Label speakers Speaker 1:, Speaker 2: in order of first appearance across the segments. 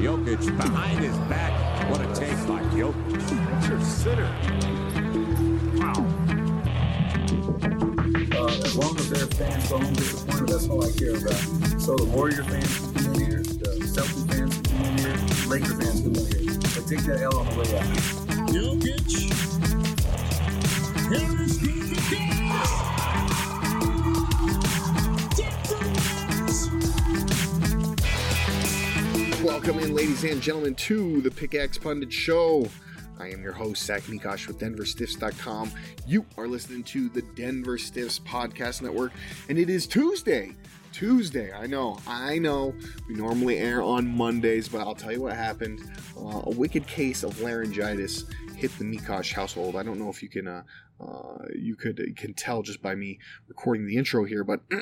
Speaker 1: Jokic behind his back. What a take by Jokic. That's your sitter. Wow.
Speaker 2: Uh, as long as their fans don't disappoint, that's all I care about. So the Warrior fans can come in here, the Celtics fans can come in here, Laker fans can come in here. But take that L on the way out.
Speaker 3: Jokic. Harris goes the dance.
Speaker 4: Welcome in, ladies and gentlemen, to the Pickaxe Pundit Show. I am your host, Zach Mikosh with DenverStiffs.com. You are listening to the Denver Stiffs Podcast Network, and it is Tuesday. Tuesday, I know, I know. We normally air on Mondays, but I'll tell you what happened. Uh, a wicked case of laryngitis hit the Mikosh household. I don't know if you can, uh, uh, you could can tell just by me recording the intro here, but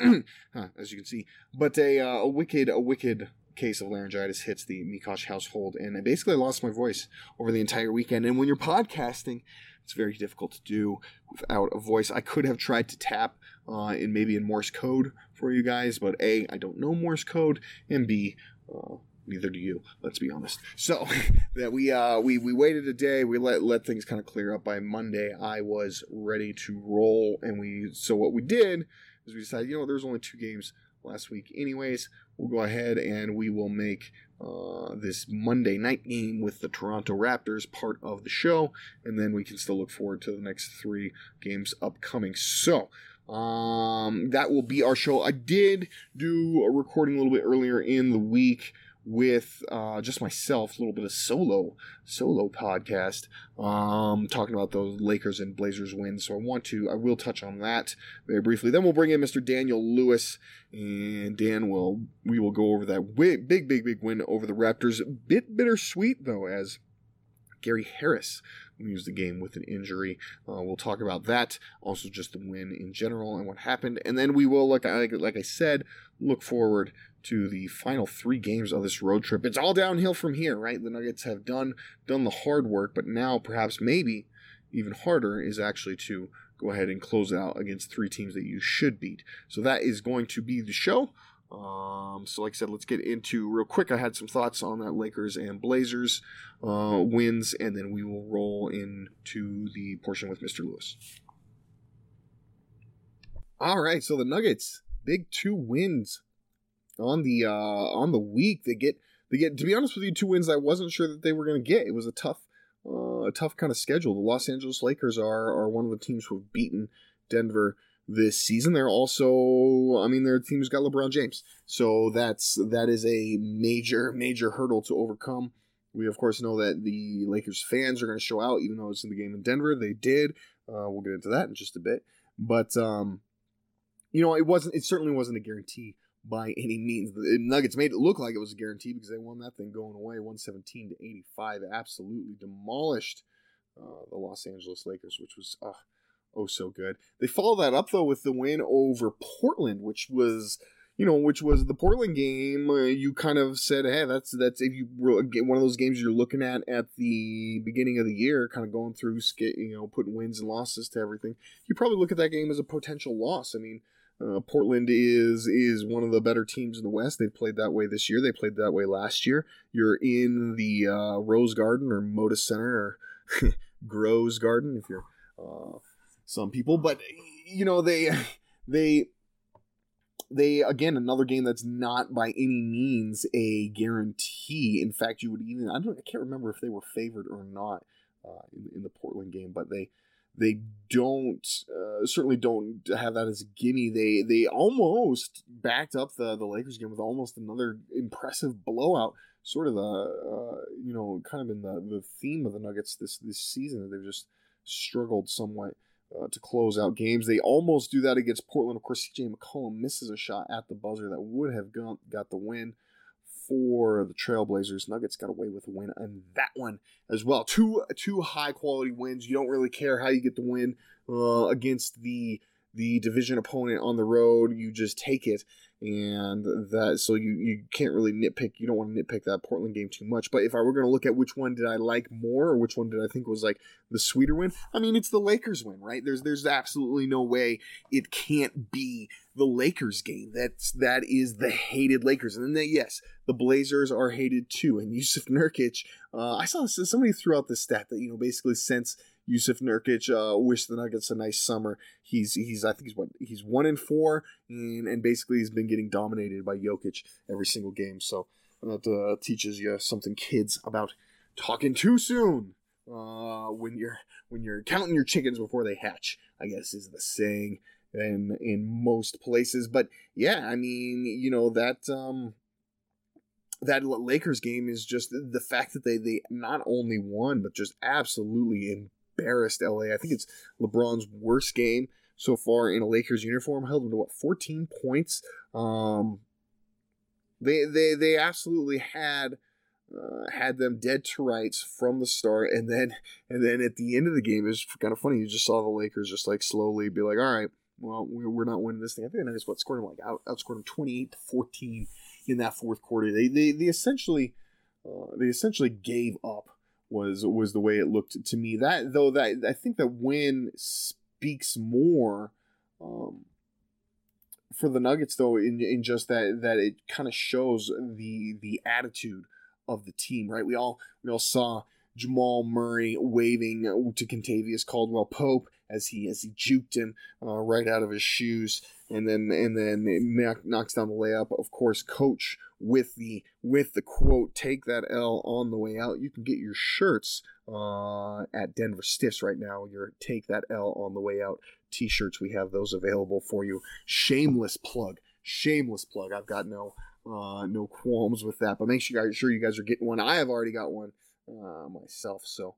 Speaker 4: as you can see, but a, uh, a wicked, a wicked case of laryngitis hits the Mikosh household, and I basically lost my voice over the entire weekend. And when you're podcasting, it's very difficult to do without a voice. I could have tried to tap uh, in maybe in Morse code for you guys, but A, I don't know Morse code, and B, uh, neither do you. Let's be honest. So that we uh, we we waited a day. We let let things kind of clear up. By Monday, I was ready to roll, and we so what we did is we decided, you know, there's only two games last week, anyways. We'll go ahead and we will make uh, this Monday night game with the Toronto Raptors part of the show, and then we can still look forward to the next three games upcoming. So, um, that will be our show. I did do a recording a little bit earlier in the week with uh, just myself, a little bit of solo solo podcast, um, talking about those Lakers and Blazers wins. So I want to, I will touch on that very briefly. Then we'll bring in Mr. Daniel Lewis, and Dan will, we will go over that big, big, big, big win over the Raptors. Bit bittersweet though, as Gary Harris lose the game with an injury. Uh, we'll talk about that. Also, just the win in general and what happened, and then we will, like I like I said, look forward to the final three games of this road trip. It's all downhill from here, right? The Nuggets have done done the hard work, but now perhaps maybe even harder is actually to go ahead and close it out against three teams that you should beat. So that is going to be the show. Um, so, like I said, let's get into real quick. I had some thoughts on that Lakers and Blazers uh, wins, and then we will roll into the portion with Mr. Lewis. All right, so the Nuggets, big two wins on the uh, on the week. They get they get to be honest with you, two wins I wasn't sure that they were going to get. It was a tough uh, a tough kind of schedule. The Los Angeles Lakers are are one of the teams who have beaten Denver this season. They're also, I mean, their team's got LeBron James, so that's that is a major major hurdle to overcome. We of course know that the Lakers fans are going to show out, even though it's in the game in Denver. They did. Uh, we'll get into that in just a bit, but um, you know, it wasn't. It certainly wasn't a guarantee by any means. The Nuggets made it look like it was a guarantee because they won that thing going away, one seventeen to eighty five. Absolutely demolished uh, the Los Angeles Lakers, which was. Uh, oh so good. They follow that up though with the win over Portland, which was you know, which was the Portland game. Uh, you kind of said, hey, that's that's if you were one of those games you're looking at at the beginning of the year, kind of going through, you know, putting wins and losses to everything. You probably look at that game as a potential loss. I mean. Uh, Portland is is one of the better teams in the West. They've played that way this year. They played that way last year. You're in the uh, Rose Garden or Moda Center or Groves Garden if you're uh, some people, but you know they they they again another game that's not by any means a guarantee. In fact, you would even I don't I can't remember if they were favored or not uh, in, in the Portland game, but they they don't uh, certainly don't have that as a gimme. They they almost backed up the the Lakers game with almost another impressive blowout. Sort of the uh, you know kind of in the the theme of the Nuggets this this season. They've just struggled somewhat uh, to close out games. They almost do that against Portland. Of course, CJ McCollum misses a shot at the buzzer that would have got, got the win for the Trailblazers. Nuggets got away with a win on that one as well. Two two high quality wins. You don't really care how you get the win uh, against the the division opponent on the road. You just take it, and that so you you can't really nitpick. You don't want to nitpick that Portland game too much. But if I were going to look at which one did I like more, or which one did I think was like the sweeter win, I mean it's the Lakers win, right? There's there's absolutely no way it can't be the Lakers game. That's that is the hated Lakers, and then they, yes, the Blazers are hated too. And Jusuf Nurkic, uh, I saw somebody threw out the stat that you know basically since Jusuf Nurkic uh, wished the Nuggets a nice summer. He's he's I think he's what he's one in four, and, and basically he's been getting dominated by Jokic every single game. So that uh, teaches you something, kids, about talking too soon. Uh, when you're when you're counting your chickens before they hatch, I guess is the saying in in most places. But yeah, I mean, you know that um that Lakers game is just the fact that they they not only won but just absolutely embarrassed LA. I think it's LeBron's worst game so far in a Lakers uniform. Held him to what 14 points. Um, they they they absolutely had. Uh, had them dead to rights from the start, and then and then at the end of the game, it's kind of funny. You just saw the Lakers just like slowly be like, "All right, well, we're not winning this thing." I think that is what scored them like out outscored them twenty eight to fourteen in that fourth quarter. They they, they essentially uh, they essentially gave up was was the way it looked to me. That though that I think that win speaks more um, for the Nuggets though in, in just that that it kind of shows the the attitude of the team. Right, we all we all saw Jamal Murray waving to Kentavious Caldwell Pope as he as he juked him uh, right out of his shoes, and then and then knock, knocks down the layup. Of course, Coach with the with the quote "Take that L" on the way out. You can get your shirts uh, at Denver Stiffs right now. Your "Take that L" on the way out T-shirts. We have those available for you. Shameless plug. Shameless plug. I've got no uh, no qualms with that. But make sure you guys sure you guys are getting one. I have already got one uh, myself. So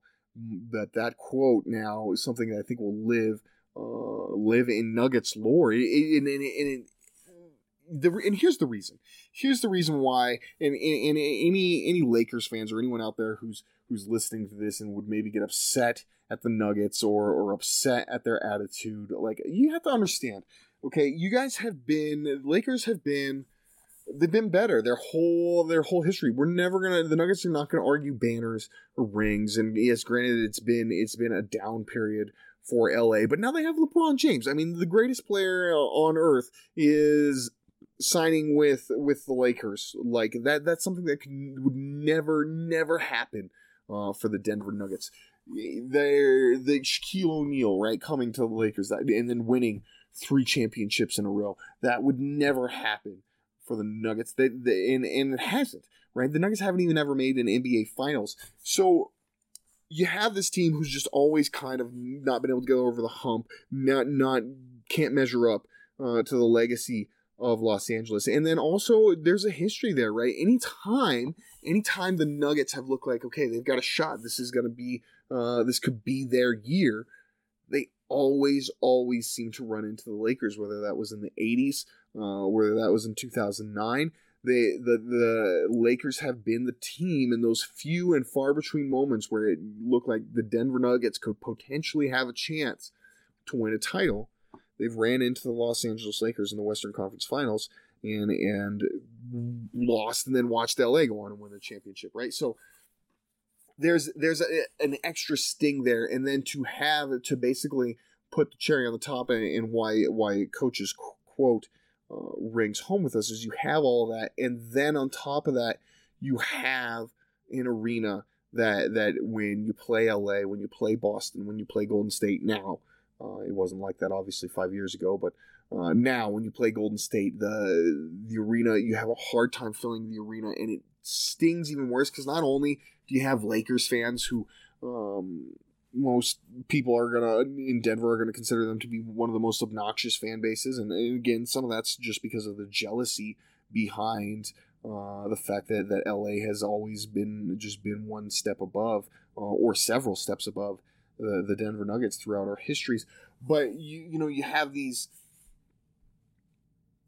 Speaker 4: that that quote now is something that I think will live uh, live in Nuggets lore. And, and, and, the, and here's the reason. Here's the reason why. And, and, and any any Lakers fans or anyone out there who's who's listening to this and would maybe get upset at the Nuggets or or upset at their attitude, like you have to understand. Okay, you guys have been Lakers have been they've been better their whole their whole history. We're never gonna the Nuggets are not gonna argue banners or rings. And yes, granted, it's been it's been a down period for LA, but now they have LeBron James. I mean, the greatest player on earth is signing with with the Lakers. Like that that's something that can, would never never happen uh, for the Denver Nuggets. They're the Shaquille O'Neal, right, coming to the Lakers and then winning three championships in a row. That would never happen for the Nuggets. They, they and, and it hasn't, right? The Nuggets haven't even ever made an NBA Finals. So you have this team who's just always kind of not been able to go over the hump, not not can't measure up uh, to the legacy of Los Angeles. And then also there's a history there, right? Anytime, anytime the Nuggets have looked like okay, they've got a shot. This is going to be, uh, this could be their year. They always, always seem to run into the Lakers, whether that was in the 80s, uh, whether that was in 2009. They, the the Lakers have been the team in those few and far between moments where it looked like the Denver Nuggets could potentially have a chance to win a title. They've ran into the Los Angeles Lakers in the Western Conference Finals and and lost, and then watched LA go on and win the championship. Right, so there's there's a, an extra sting there, and then to have to basically put the cherry on the top, and, and why why coaches quote uh, rings home with us is you have all that, and then on top of that, you have an arena that that when you play LA, when you play Boston, when you play Golden State now, uh, it wasn't like that obviously five years ago, but uh, now when you play Golden State, the the arena you have a hard time filling the arena, and it stings even worse because not only do you have Lakers fans who um, most people are gonna in Denver are gonna consider them to be one of the most obnoxious fan bases, and again, some of that's just because of the jealousy behind uh, the fact that that LA has always been just been one step above uh, or several steps above the the Denver Nuggets throughout our histories. But you you know you have these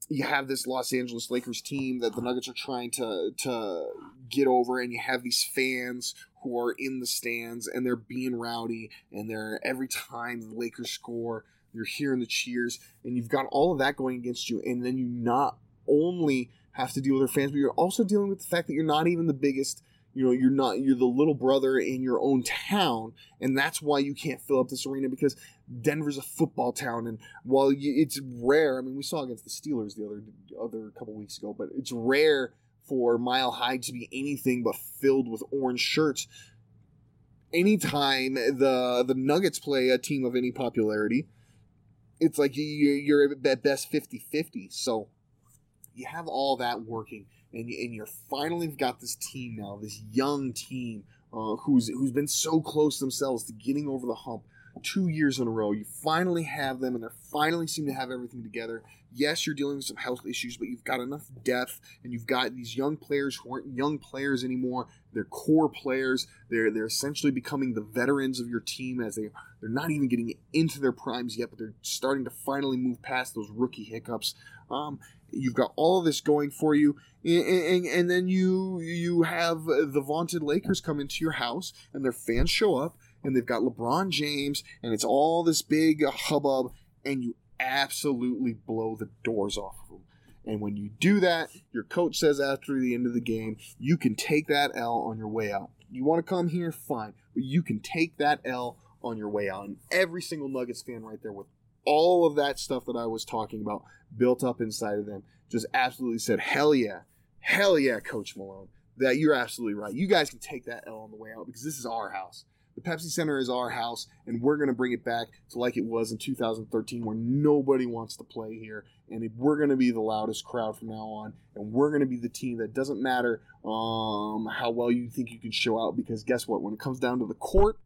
Speaker 4: you have this Los Angeles Lakers team that the Nuggets are trying to to get over, and you have these fans who are in the stands and they're being rowdy, and they're every time the Lakers score, you're hearing the cheers, and you've got all of that going against you, and then you not only have to deal with their fans, but you're also dealing with the fact that you're not even the biggest you know you're not you're the little brother in your own town and that's why you can't fill up this arena because denver's a football town and while you, it's rare i mean we saw against the steelers the other other couple weeks ago but it's rare for mile high to be anything but filled with orange shirts. Anytime the the nuggets play a team of any popularity it's like you're at best 50-50 so you have all that working and, and you're finally got this team now, this young team uh, who's who's been so close themselves to getting over the hump two years in a row. You finally have them, and they finally seem to have everything together. Yes, you're dealing with some health issues, but you've got enough depth, and you've got these young players who aren't young players anymore. They're core players. They're they're essentially becoming the veterans of your team as they they're not even getting into their primes yet, but they're starting to finally move past those rookie hiccups. Um, you've got all this going for you and, and, and, then you you have the vaunted lakers come into your house and their fans show up and they've got lebron james and it's all this big hubbub and you absolutely blow the doors off of them and when you do that your coach says after the end of the game you can take that l on your way out. You want to come here? Fine but you can take that l on your way out. And every single nuggets fan right there with all of that stuff that I was talking about built up inside of them. Just absolutely said, hell yeah, hell yeah, Coach Malone. That you're absolutely right. You guys can take that L on the way out because this is our house. The Pepsi Center is our house, and we're going to bring it back to like it was in 2013, where nobody wants to play here, and we're going to be the loudest crowd from now on, and we're going to be the team that doesn't matter um, how well you think you can show out, because guess what? When it comes down to the court,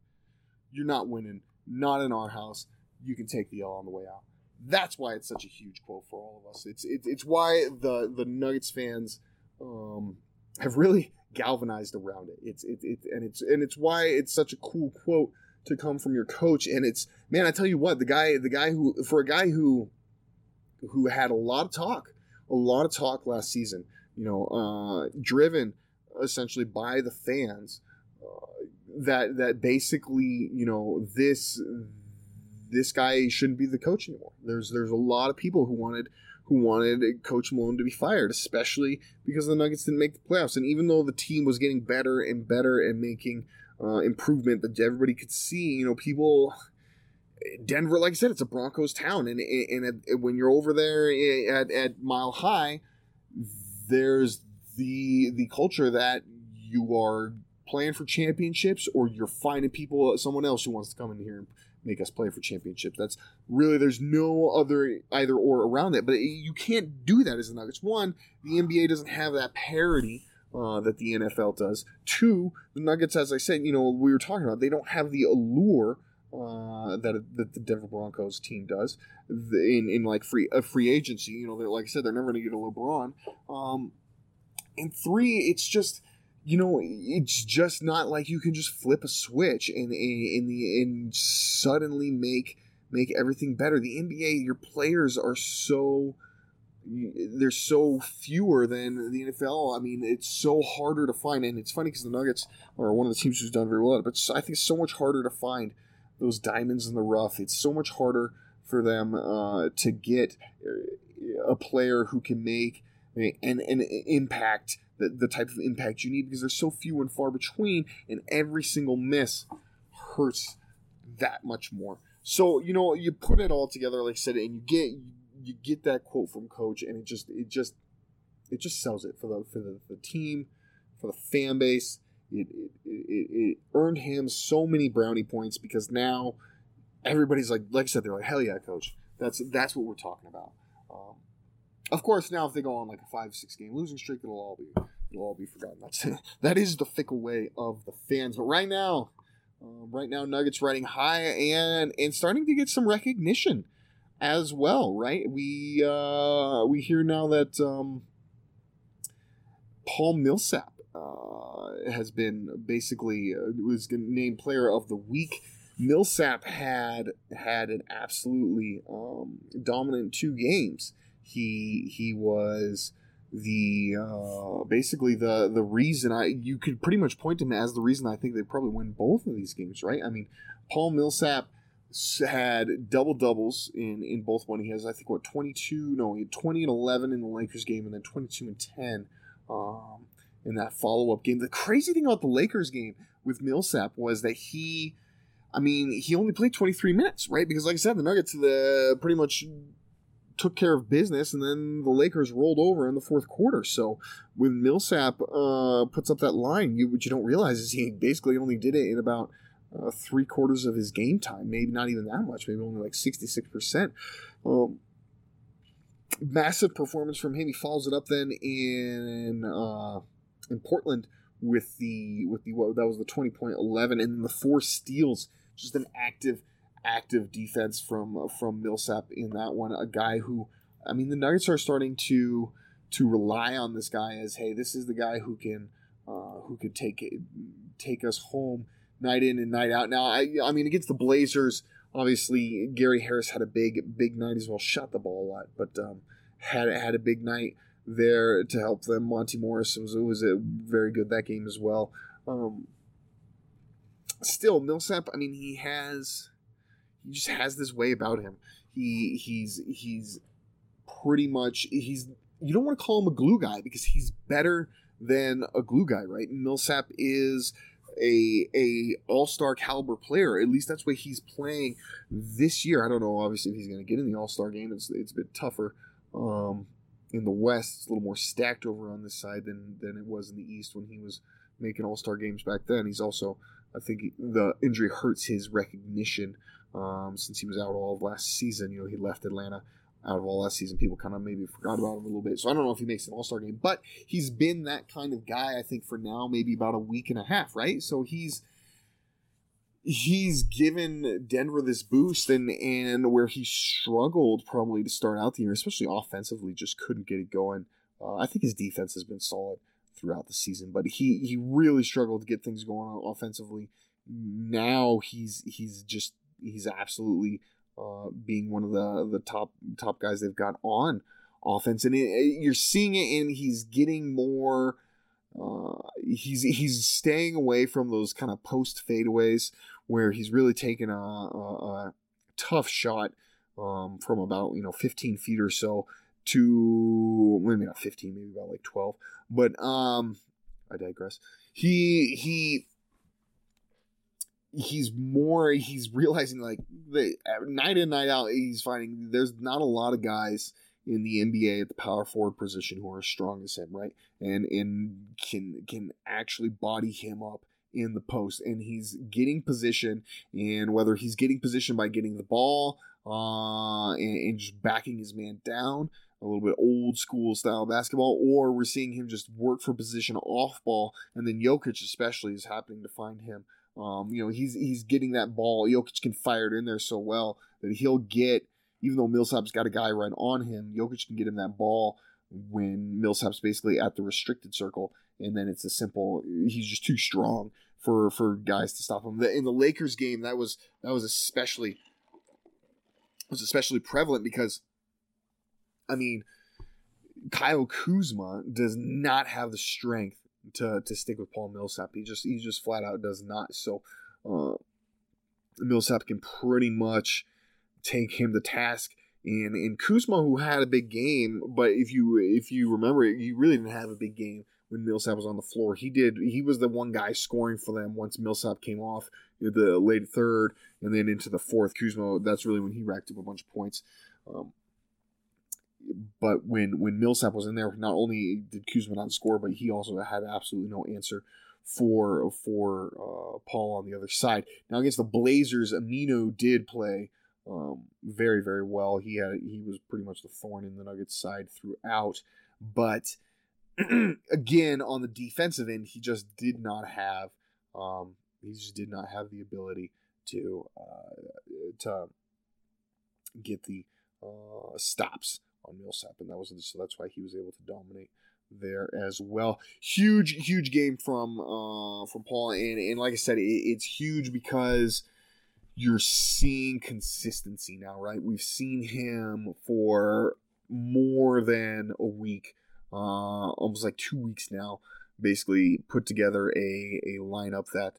Speaker 4: you're not winning. Not in our house you can take the L on the way out. That's why it's such a huge quote for all of us. It's it, it's why the the Nuggets fans um, have really galvanized around it. It's it, it and it's and it's why it's such a cool quote to come from your coach. And it's man, I tell you what, the guy the guy who for a guy who who had a lot of talk, a lot of talk last season. You know, uh, driven essentially by the fans. Uh, that that basically you know this this guy shouldn't be the coach anymore. There's there's a lot of people who wanted who wanted Coach Malone to be fired, especially because the Nuggets didn't make the playoffs. And even though the team was getting better and better and making uh, improvement that everybody could see, you know, people. Denver, like I said, it's a Broncos town, and and, and when you're over there at, at Mile High, there's the the culture that you are playing for championships, or you're finding people, someone else who wants to come in here make us play for championships. That's really there's no other either or around that. But you can't do that as the Nuggets. One, the NBA doesn't have that parity uh, that the NFL does. Two, the Nuggets, as I said, you know, we were talking about, they don't have the allure uh, that that the Denver Broncos team does in in like free a free agency. You know, like I said, they're never going to get a LeBron. Um, and three, it's just you know, it's just not like you can just flip a switch and and, and suddenly make make everything better. The NBA, your players are so they're so fewer than the NFL. I mean, it's so harder to find, and it's funny because the Nuggets are one of the teams who's done very well, but I think it's so much harder to find those diamonds in the rough. It's so much harder for them uh, to get a player who can make an, an impact the, the type of impact you need because they're so few and far between, and every single miss hurts that much more. So you know, you put it all together, like I said, and you get you get that quote from coach, and it just it just it just sells it for the for the, the team, for the fan base. It, it, it, it earned him so many brownie points because now everybody's like, like I said, they're like, hell yeah, coach. That's that's what we're talking about. Um, of course, now if they go on like a five six game losing streak, it'll all be it'll all be forgotten. That's that is the fickle way of the fans. But right now, um, right now, Nuggets riding high and and starting to get some recognition as well. Right, we uh, we hear now that um, Paul Millsap uh, has been basically uh, was named Player of the Week. Millsap had had an absolutely um, dominant two games He he was the uh, basically the the reason I you could pretty much point him as the reason I think they probably win both of these games, right? I mean, Paul Millsap had double doubles in in both one. He has I think what twenty two no he had twenty and eleven in the Lakers game and then twenty two and ten um, in that follow up game. The crazy thing about the Lakers game with Millsap was that he. I mean, he only played 23 minutes, right? Because, like I said, the Nuggets the pretty much took care of business, and then the Lakers rolled over in the fourth quarter. So when Millsap uh, puts up that line, you, what you don't realize is he basically only did it in about uh, three quarters of his game time, maybe not even that much, maybe only like 66%. Um, massive performance from him. He follows it up then in uh, in Portland with the with the what that was the 20 point 11 and the four steals just an active active defense from from Millsap in that one a guy who I mean the Nuggets are starting to to rely on this guy as hey this is the guy who can uh, who could take take us home night in and night out now I I mean against the Blazers obviously Gary Harris had a big big night as well shot the ball a lot but um, had had a big night there to help them. Monte Morris was, was a very good that game as well. Um, still, Millsap. I mean, he has he just has this way about him. He he's he's pretty much he's you don't want to call him a glue guy because he's better than a glue guy, right? Millsap is a a all star caliber player. At least that's what he's playing this year. I don't know, obviously, if he's going to get in the all star game. It's it's a bit tougher. Um, in the West, it's a little more stacked over on this side than than it was in the East when he was making All Star games back then. He's also, I think, the injury hurts his recognition um, since he was out all of last season. You know, he left Atlanta out of all last season. People kind of maybe forgot about him a little bit. So I don't know if he makes an All Star game, but he's been that kind of guy. I think for now, maybe about a week and a half, right? So he's he's given Denver this boost and and where he struggled probably to start out the year, especially offensively, just couldn't get it going. Uh, I think his defense has been solid throughout the season, but he he really struggled to get things going offensively. Now he's he's just he's absolutely uh, being one of the the top top guys they've got on offense, and it, you're seeing it, and he's getting more. Uh, he's he's staying away from those kind of post fadeaways where he's really taken a, a, a tough shot um, from about you know 15 feet or so to maybe not 15, maybe about like 12. But um, I digress. He he he's more he's realizing like the night in night out he's finding there's not a lot of guys in the NBA at the power forward position who are as strong as him, right? And and can can actually body him up in the post and he's getting position and whether he's getting position by getting the ball uh, and, and just backing his man down a little bit old school style basketball, or we're seeing him just work for position off ball, and then Jokic especially is happening to find him. Um, you know, he's he's getting that ball. Jokic can fire it in there so well that he'll get, even though Millsap's got a guy right on him, Jokic can get him that ball when Millsap's basically at the restricted circle, and then it's a simple. He's just too strong for for guys to stop him. In the Lakers game, that was that was especially was especially prevalent because, I mean, Kyle Kuzma does not have the strength to to stick with Paul Millsap. He just he just flat out does not. So, uh, Millsap can pretty much take him to task. And and Kuzma, who had a big game, but if you if you remember, he really didn't have a big game when Millsap was on the floor. He did. He was the one guy scoring for them once Millsap came off the late third and then into the fourth. Kuzma, that's really when he racked up a bunch of points. Um, but when when Millsap was in there, not only did Kuzma not score, but he also had absolutely no answer for for uh, Paul on the other side. Now against the Blazers, Aminu did play um, very very well. He had he was pretty much the thorn in the Nuggets side throughout, but again, on the defensive end, he just did not have um, he just did not have the ability to uh, to get the uh, stops on Millsap, and that was so that's why he was able to dominate there as well. Huge, huge game from uh, from Paul, and and like I said, it, it's huge because you're seeing consistency now, right? We've seen him for more than a week, uh, almost like two weeks now, basically put together a, a lineup that,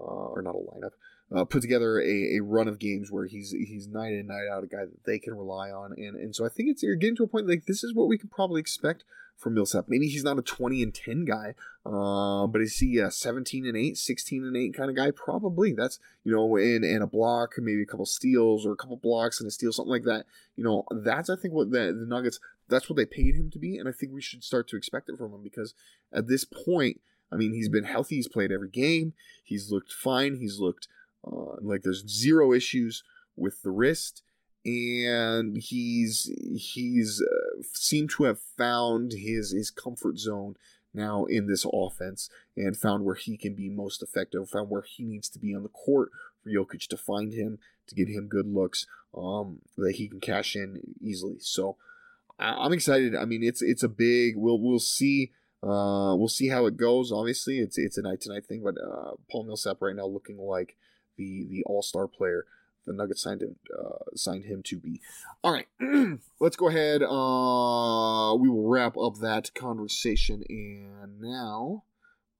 Speaker 4: uh, or not a lineup, uh, put together a, a run of games where he's he's night in night out a guy that they can rely on, and and so I think it's you're getting to a point like this is what we can probably expect from Millsap. Maybe he's not a 20 and 10 guy, uh, but is he a 17 and 8, 16 and 8 kind of guy? Probably. That's, you know, in, in a block, maybe a couple steals or a couple blocks and a steal, something like that. You know, that's, I think, what the, the Nuggets, that's what they paid him to be. And I think we should start to expect it from him because at this point, I mean, he's been healthy. He's played every game. He's looked fine. He's looked uh, like there's zero issues with the wrist and he's he's uh, seemed to have found his his comfort zone now in this offense and found where he can be most effective, found where he needs to be on the court for Jokic to find him, to get him good looks, um, that he can cash in easily. So I, am excited. I mean, it's it's a big. We'll we'll see. Uh, we'll see how it goes. Obviously, it's it's a night to night thing, but uh, Paul Millsap right now looking like the the all star player the Nuggets signed him uh, signed him to be. All right, let's go ahead. Uh, we will wrap up that conversation, and now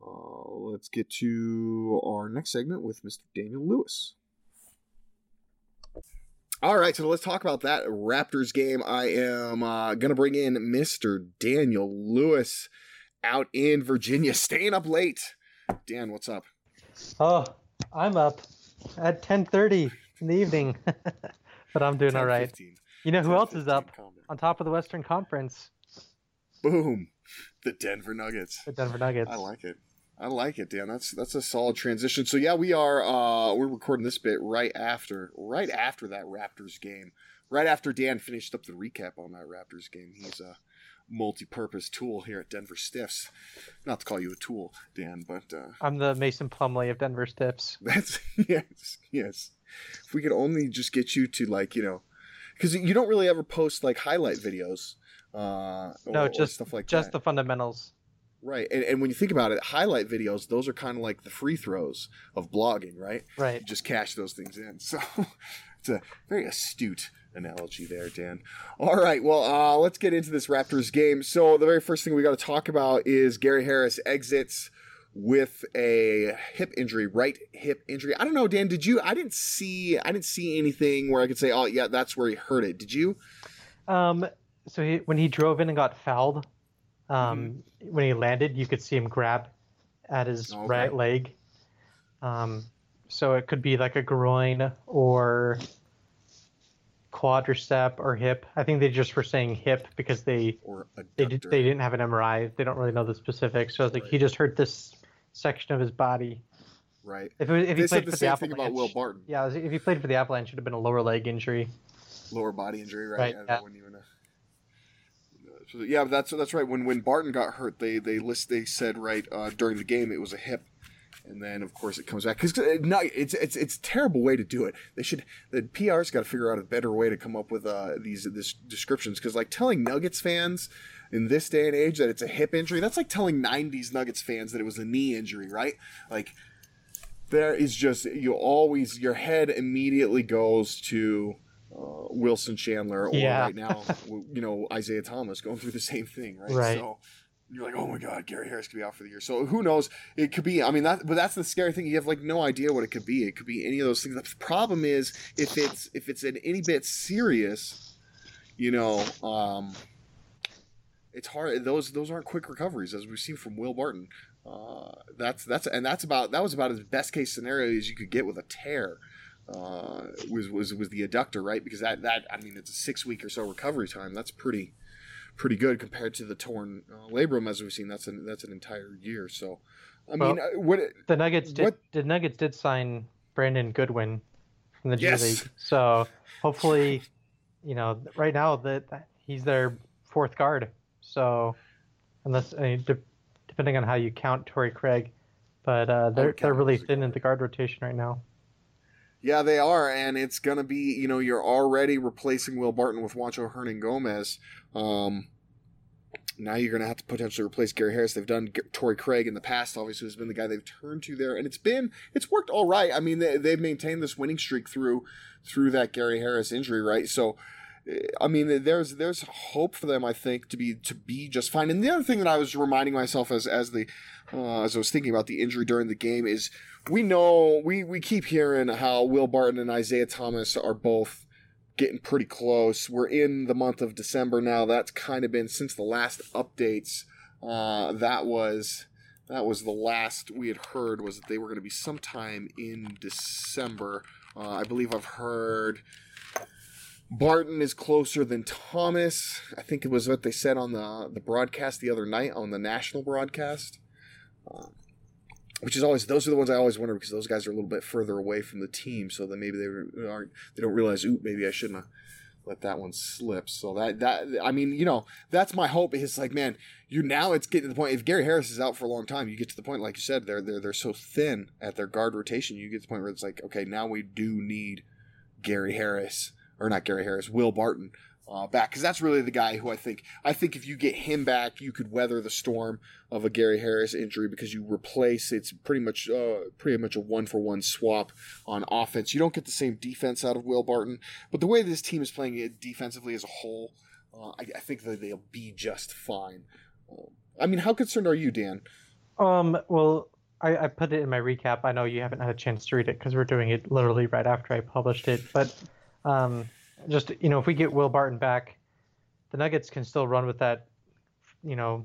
Speaker 4: uh, let's get to our next segment with Mr. Daniel Lewis. All right, so let's talk about that Raptors game. I am uh, going to bring in Mr. Daniel Lewis out in Virginia, staying up late. Dan, what's up?
Speaker 5: Oh, I'm up at 10:30 in the evening, but I'm doing all right. 15. You know who 10, else is up on top of the Western Conference?
Speaker 4: Boom, the Denver Nuggets.
Speaker 5: The Denver Nuggets.
Speaker 4: I like it. I like it, Dan. That's that's a solid transition. So yeah, we are uh we're recording this bit right after right after that Raptors game. Right after Dan finished up the recap on that Raptors game. He's uh multi-purpose tool here at Denver Stiffs. Not to call you a tool, Dan, but uh,
Speaker 5: I'm the Mason Plumlee of Denver Stiffs.
Speaker 4: That's yes, yes. If we could only just get you to like you know, because you don't really ever post like highlight videos. Uh,
Speaker 5: no, or, just or stuff like just that. the fundamentals.
Speaker 4: Right, and, and when you think about it, highlight videos, those are kind of like the free throws of blogging, right?
Speaker 5: Right.
Speaker 4: You just cash those things in. So it's a very astute analogy there, Dan. All right, well, uh, let's get into this Raptors game. So the very first thing we got to talk about is Gary Harris exits with a hip injury, right hip injury. I don't know, Dan. Did you? I didn't see. I didn't see anything where I could say, "Oh, yeah, that's where he hurt it." Did you?
Speaker 5: Um. So he, when he drove in and got fouled, um, mm-hmm. when he landed, you could see him grab at his okay. right leg. Um. So it could be like a groin or quadricep or hip. I think they just were saying hip because they they did, they didn't have an MRI. They don't really know the specifics. So I was like, right. he just hurt this section of his body.
Speaker 4: Right.
Speaker 5: If, it, if
Speaker 4: he
Speaker 5: played
Speaker 4: the
Speaker 5: for the
Speaker 4: thing about Will Barton.
Speaker 5: Yeah, if he played for the Avalanche, it would have been a lower leg injury.
Speaker 4: Lower body injury, right?
Speaker 5: right
Speaker 4: yeah.
Speaker 5: yeah.
Speaker 4: Even, uh, yeah, that's that's right. When when Barton got hurt, they they list they said right uh, during the game it was a hip and then of course it comes back because it's it's it's a terrible way to do it. They should the PR's got to figure out a better way to come up with uh, these this descriptions because like telling Nuggets fans in this day and age that it's a hip injury that's like telling 90s Nuggets fans that it was a knee injury, right? Like there is just you always your head immediately goes to uh, Wilson Chandler or
Speaker 5: yeah.
Speaker 4: right now you know Isaiah Thomas going through the same thing, right?
Speaker 5: Right.
Speaker 4: So you're like, oh my god, Gary Harris could be out for the year. So who knows? It could be. I mean, that. But that's the scary thing. You have like no idea what it could be. It could be any of those things. The problem is if it's if it's an any bit serious, you know, um, it's hard. Those those aren't quick recoveries as we've seen from Will Barton. Uh, that's that's and that's about that was about as best case scenario as you could get with a tear. Uh, was was was the adductor right? Because that that I mean it's a six week or so recovery time. That's pretty pretty good compared to the torn uh, labrum as we've seen. That's an that's an entire year. So, I well, mean, uh, what
Speaker 5: the Nuggets did what, the Nuggets did sign Brandon Goodwin from the G yes. League. So hopefully, you know, right now that he's their fourth guard. So unless I mean, de- depending on how you count Torrey Craig, but uh, they're they're really thin in the guard rotation right now.
Speaker 4: Yeah, they are, and it's gonna be you know you're already replacing Will Barton with Juancho Hernangomez. Um, now you're going to have to potentially replace Gary Harris. They've done Torrey Craig in the past, obviously, has been the guy they've turned to there, and it's been it's worked all right. I mean, they, they've maintained this winning streak through through that Gary Harris injury, right? So I mean, there's there's hope for them. I think to be to be just fine. And the other thing that I was reminding myself as as the uh, as I was thinking about the injury during the game is we know we we keep hearing how Will Barton and Isaiah Thomas are both getting pretty close. We're in the month of December now. That's kind of been since the last updates. Uh, that was that was the last we had heard was that they were going to be sometime in December. Uh, I believe I've heard Barton is closer than Thomas. I think it was what they said on the the broadcast the other night on the national broadcast. Um, which is always those are the ones I always wonder because those guys are a little bit further away from the team, so that maybe they aren't they don't realize, oop, maybe I shouldn't have let that one slip. So that that I mean, you know, that's my hope. Is like, man, you now it's getting to the point. If Gary Harris is out for a long time, you get to the point, like you said, they're they're they're so thin at their guard rotation. You get to the point where it's like, okay, now we do need Gary Harris or not Gary Harris, Will Barton uh, back because that's really the guy who I think I think if you get him back, you could weather the storm of a Gary Harris injury because you replace it's pretty much uh, pretty much a one for one swap on offense. You don't get the same defense out of Will Barton, but the way this team is playing it defensively as a whole, uh, I, I, think that they'll be just fine. Um, I mean, how concerned are you, Dan?
Speaker 5: Um, well, I, I put it in my recap. I know you haven't had a chance to read it because we're doing it literally right after I published it, but um, just you know, if we get Will Barton back, the Nuggets can still run with that, you know,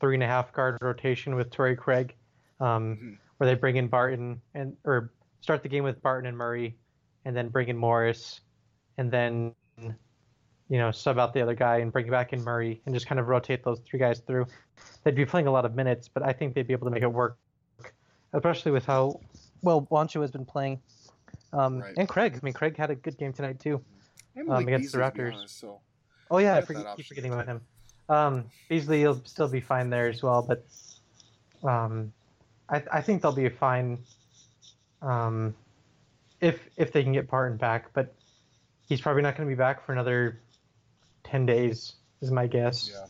Speaker 5: three and a half guard rotation with Torrey Craig, um, mm-hmm. where they bring in Barton and or start the game with Barton and Murray, and then bring in Morris, and then you know sub out the other guy and bring back in Murray and just kind of rotate those three guys through. They'd be playing a lot of minutes, but I think they'd be able to make it work, especially with how well Juancho has been playing. Um, right. And Craig. I mean, Craig had a good game tonight too um, against the Raptors. Honest, so oh yeah, I forget, keep forgetting about him. Um, Beasley will still be fine there as well, but um, I, I think they'll be fine um, if if they can get Barton back. But he's probably not going to be back for another ten days, is my guess.
Speaker 4: Yeah.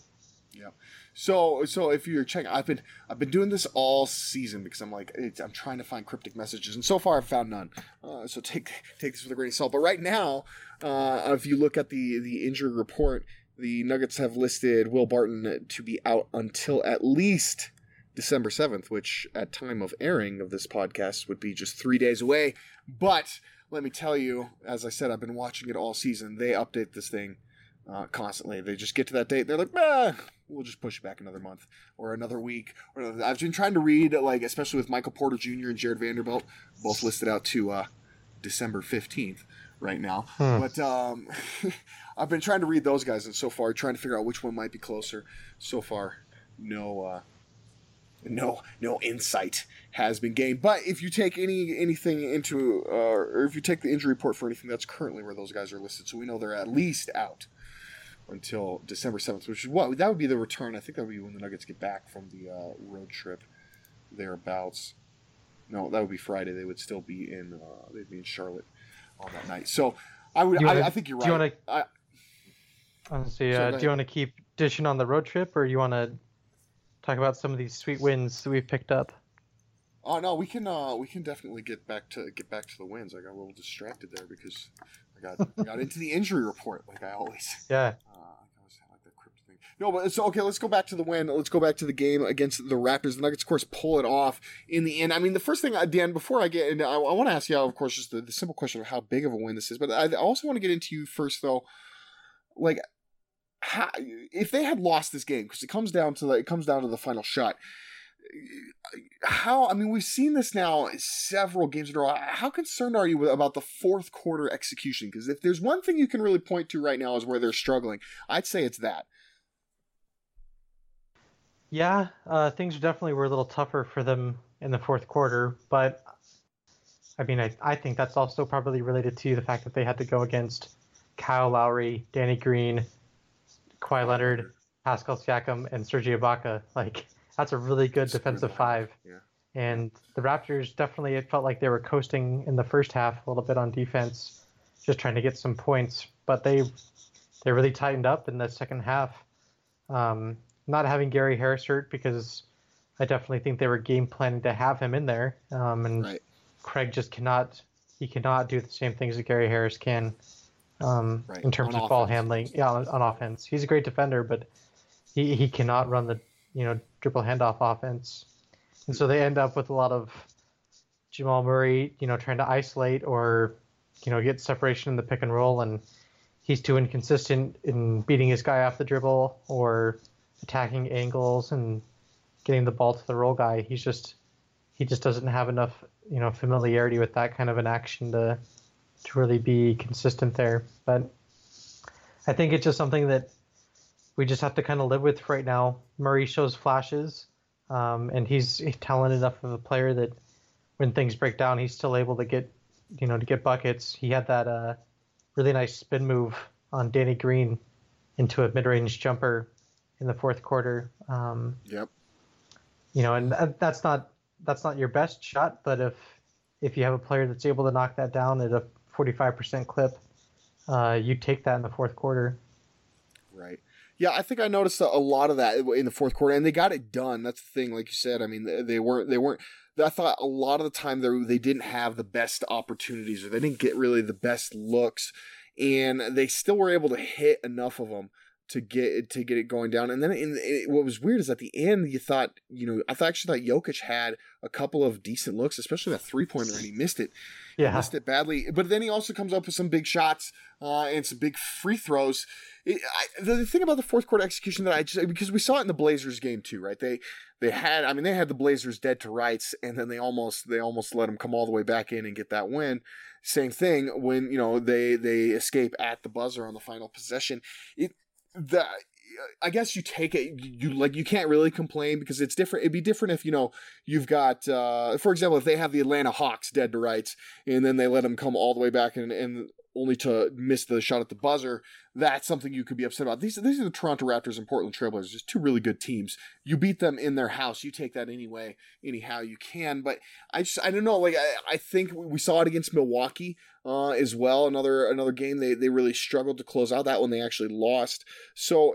Speaker 4: So so if you're checking, I've been I've been doing this all season because I'm like I'm trying to find cryptic messages, and so far I've found none. Uh, so take take this with a grain of salt. But right now, uh, if you look at the the injury report, the Nuggets have listed Will Barton to be out until at least December 7th, which at time of airing of this podcast would be just three days away. But let me tell you, as I said, I've been watching it all season. They update this thing uh, constantly. They just get to that date. They're like, ah, we'll just push it back another month or another week. Or another. I've been trying to read, like, especially with Michael Porter Jr. and Jarred Vanderbilt, both listed out to uh, December 15th right now. Hmm. But um, I've been trying to read those guys, and so far, trying to figure out which one might be closer. So far, no. Uh, no, no insight has been gained. But if you take any anything into, uh, or if you take the injury report for anything, that's currently where those guys are listed. So we know they're at least out until December 7th, which is what that would be the return. I think that would be when the Nuggets get back from the uh, road trip thereabouts. No, that would be Friday. They would still be in uh, they'd be in Charlotte on that night. So I would wanna, I, I, think you're right. Do you want to?
Speaker 5: Honestly, uh, do you want to keep dishing on the road trip, or you want to talk about some of these sweet wins that we've picked up?
Speaker 4: Oh no, we can uh, we can definitely get back to get back to the wins. I got a little distracted there because I got I got into the injury report like I always.
Speaker 5: Yeah.
Speaker 4: No, but so okay. Let's go back to the win. Let's go back to the game against the Raptors. The Nuggets, of course, pull it off in the end. I mean, the first thing, uh, Dan, before I get into, I, I want to ask you, of course, just the, the, simple question of how big of a win this is. But I also want to get into you first, though. Like, how, if they had lost this game, because it comes down to the, it comes down to the final shot. How I mean, we've seen this now several games in a row. How concerned are you about the fourth quarter execution? Because if there's one thing you can really point to right now is where they're struggling, I'd say it's that
Speaker 5: yeah, uh, things definitely were a little tougher for them in the fourth quarter, but I mean, I, I think that's also probably related to the fact that they had to go against Kyle Lowry, Danny Green, Kawhi Leonard, Pascal Siakam, and Serge Ibaka. Like, that's a really good defensive five.
Speaker 4: Yeah.
Speaker 5: And the Raptors definitely, it felt like they were coasting in the first half a little bit on defense, just trying to get some points. But they they really tightened up in the second half. Um, not having Gary Harris hurt because I definitely think they were game planning to have him in there. Um, and right. Craig just cannot he cannot do the same things that Gary Harris can. um,
Speaker 4: Right,
Speaker 5: in terms
Speaker 4: on
Speaker 5: of ball handling. Yeah, on, on offense, he's a great defender, but he, he cannot run the you know triple handoff offense, and so they end up with a lot of Jamal Murray, you know, trying to isolate or you know get separation in the pick and roll, and he's too inconsistent in beating his guy off the dribble or attacking angles and getting the ball to the roll guy. He's just he just doesn't have enough you know familiarity with that kind of an action to to really be consistent there. But I think it's just something that we just have to kind of live with right now. Murray shows flashes, um, and he's, talented enough of a player that when things break down, he's still able to get you know to get buckets. He had that uh, really nice spin move on Danny Green into a mid-range jumper in the fourth quarter. Um,
Speaker 4: Yep.
Speaker 5: you know, and that's not that's not your best shot, but if if you have a player that's able to knock that down at a 45% clip, uh, you take that in the fourth quarter.
Speaker 4: Right. Yeah, I think I noticed a, lot of that in the fourth quarter, and they got it done. That's the thing, like you said. I mean, they, they weren't. They weren't. I thought a lot of the time they they didn't have the best opportunities, or they didn't get really the best looks, and they still were able to hit enough of them to get to get it going down. And then in, it, what was weird is at the end you thought, you know, I thought actually thought Jokic had a couple of decent looks, especially that three pointer, and he missed it.
Speaker 5: Yeah, He
Speaker 4: missed it badly. But then he also comes up with some big shots uh, and some big free throws. It, I, the thing about the fourth quarter execution that I just because we saw it in the Blazers game too, right? They they had I mean they had the Blazers dead to rights, and then they almost they almost let them come all the way back in and get that win. Same thing when you know they they escape at the buzzer on the final possession. It the I guess you take it you like you can't really complain because it's different. It'd be different if you know you've got uh, for example if they have the Atlanta Hawks dead to rights and then they let them come all the way back and, and only to miss the shot at the buzzer. That's something you could be upset about. These these are the Toronto Raptors and Portland Trailblazers, just two really good teams. You beat them in their house. You take that anyway, anyhow you can. But I just I don't know. Like I, I think we saw it against Milwaukee uh, as well. Another another game they they really struggled to close out. That one they actually lost. So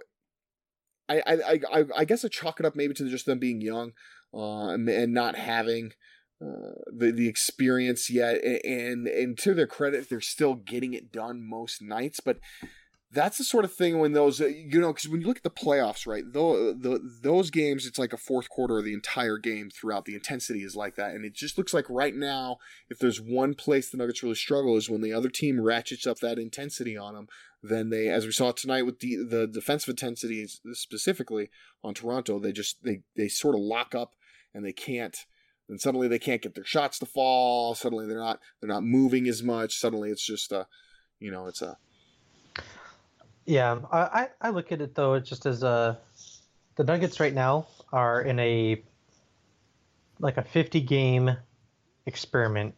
Speaker 4: I I I, I guess I chalk it up maybe to just them being young uh, and, and not having. Uh, the the experience yet, and and to their credit, they're still getting it done most nights. But that's the sort of thing when those uh, you know because when you look at the playoffs, right? Though the, those games, it's like a fourth quarter of the entire game throughout. The intensity is like that, and it just looks like right now, if there's one place the Nuggets really struggle is when the other team ratchets up that intensity on them. Then they, as we saw tonight with the the defensive intensity specifically on Toronto, they just they they sort of lock up and they can't then suddenly they can't get their shots to fall. Suddenly they're not they're not moving as much. Suddenly it's just a, you know, it's a
Speaker 5: yeah. I, I look at it though it's just as a the Nuggets right now are in a like a 50 game experiment.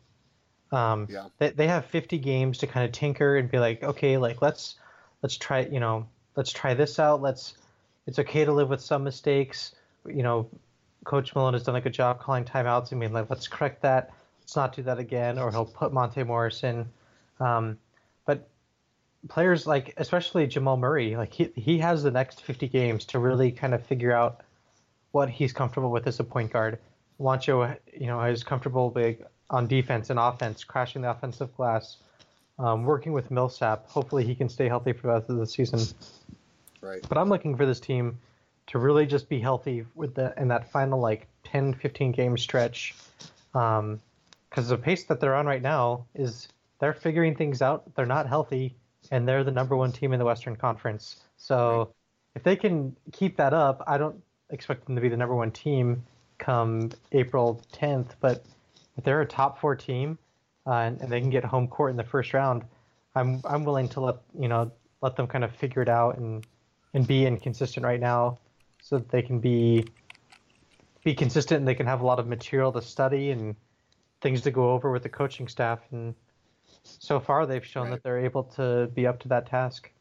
Speaker 5: Um,
Speaker 4: Yeah.
Speaker 5: they, they have 50 games to kind of tinker and be like, okay, like let's let's try, you know, let's try this out. Let's it's okay to live with some mistakes. You know, Coach Malone has done a good job calling timeouts and being like, let's correct that. Let's not do that again, or he'll put Monte Morris in. Um, but players like, especially Jamal Murray, like he he has the next 50 games to really kind of figure out what he's comfortable with as a point guard. Juancho, you know, is comfortable big on defense and offense, crashing the offensive glass, um, working with Millsap. Hopefully, he can stay healthy for the rest of the season.
Speaker 4: right.
Speaker 5: But I'm looking for this team to really just be healthy with the in that final like 10, 15 game stretch. Um, because the pace that they're on right now is they're figuring things out. They're not healthy, and they're the number one team in the Western Conference. So if they can keep that up, I don't expect them to be the number one team come April 10th. But if they're a top four team uh, and, and they can get home court in the first round, I'm I'm willing to let you know let them kind of figure it out and and be inconsistent right now, so that they can be be consistent and they can have a lot of material to study and things to go over with the coaching staff. And so far, they've shown
Speaker 4: Right.
Speaker 5: that they're able to be up to that task.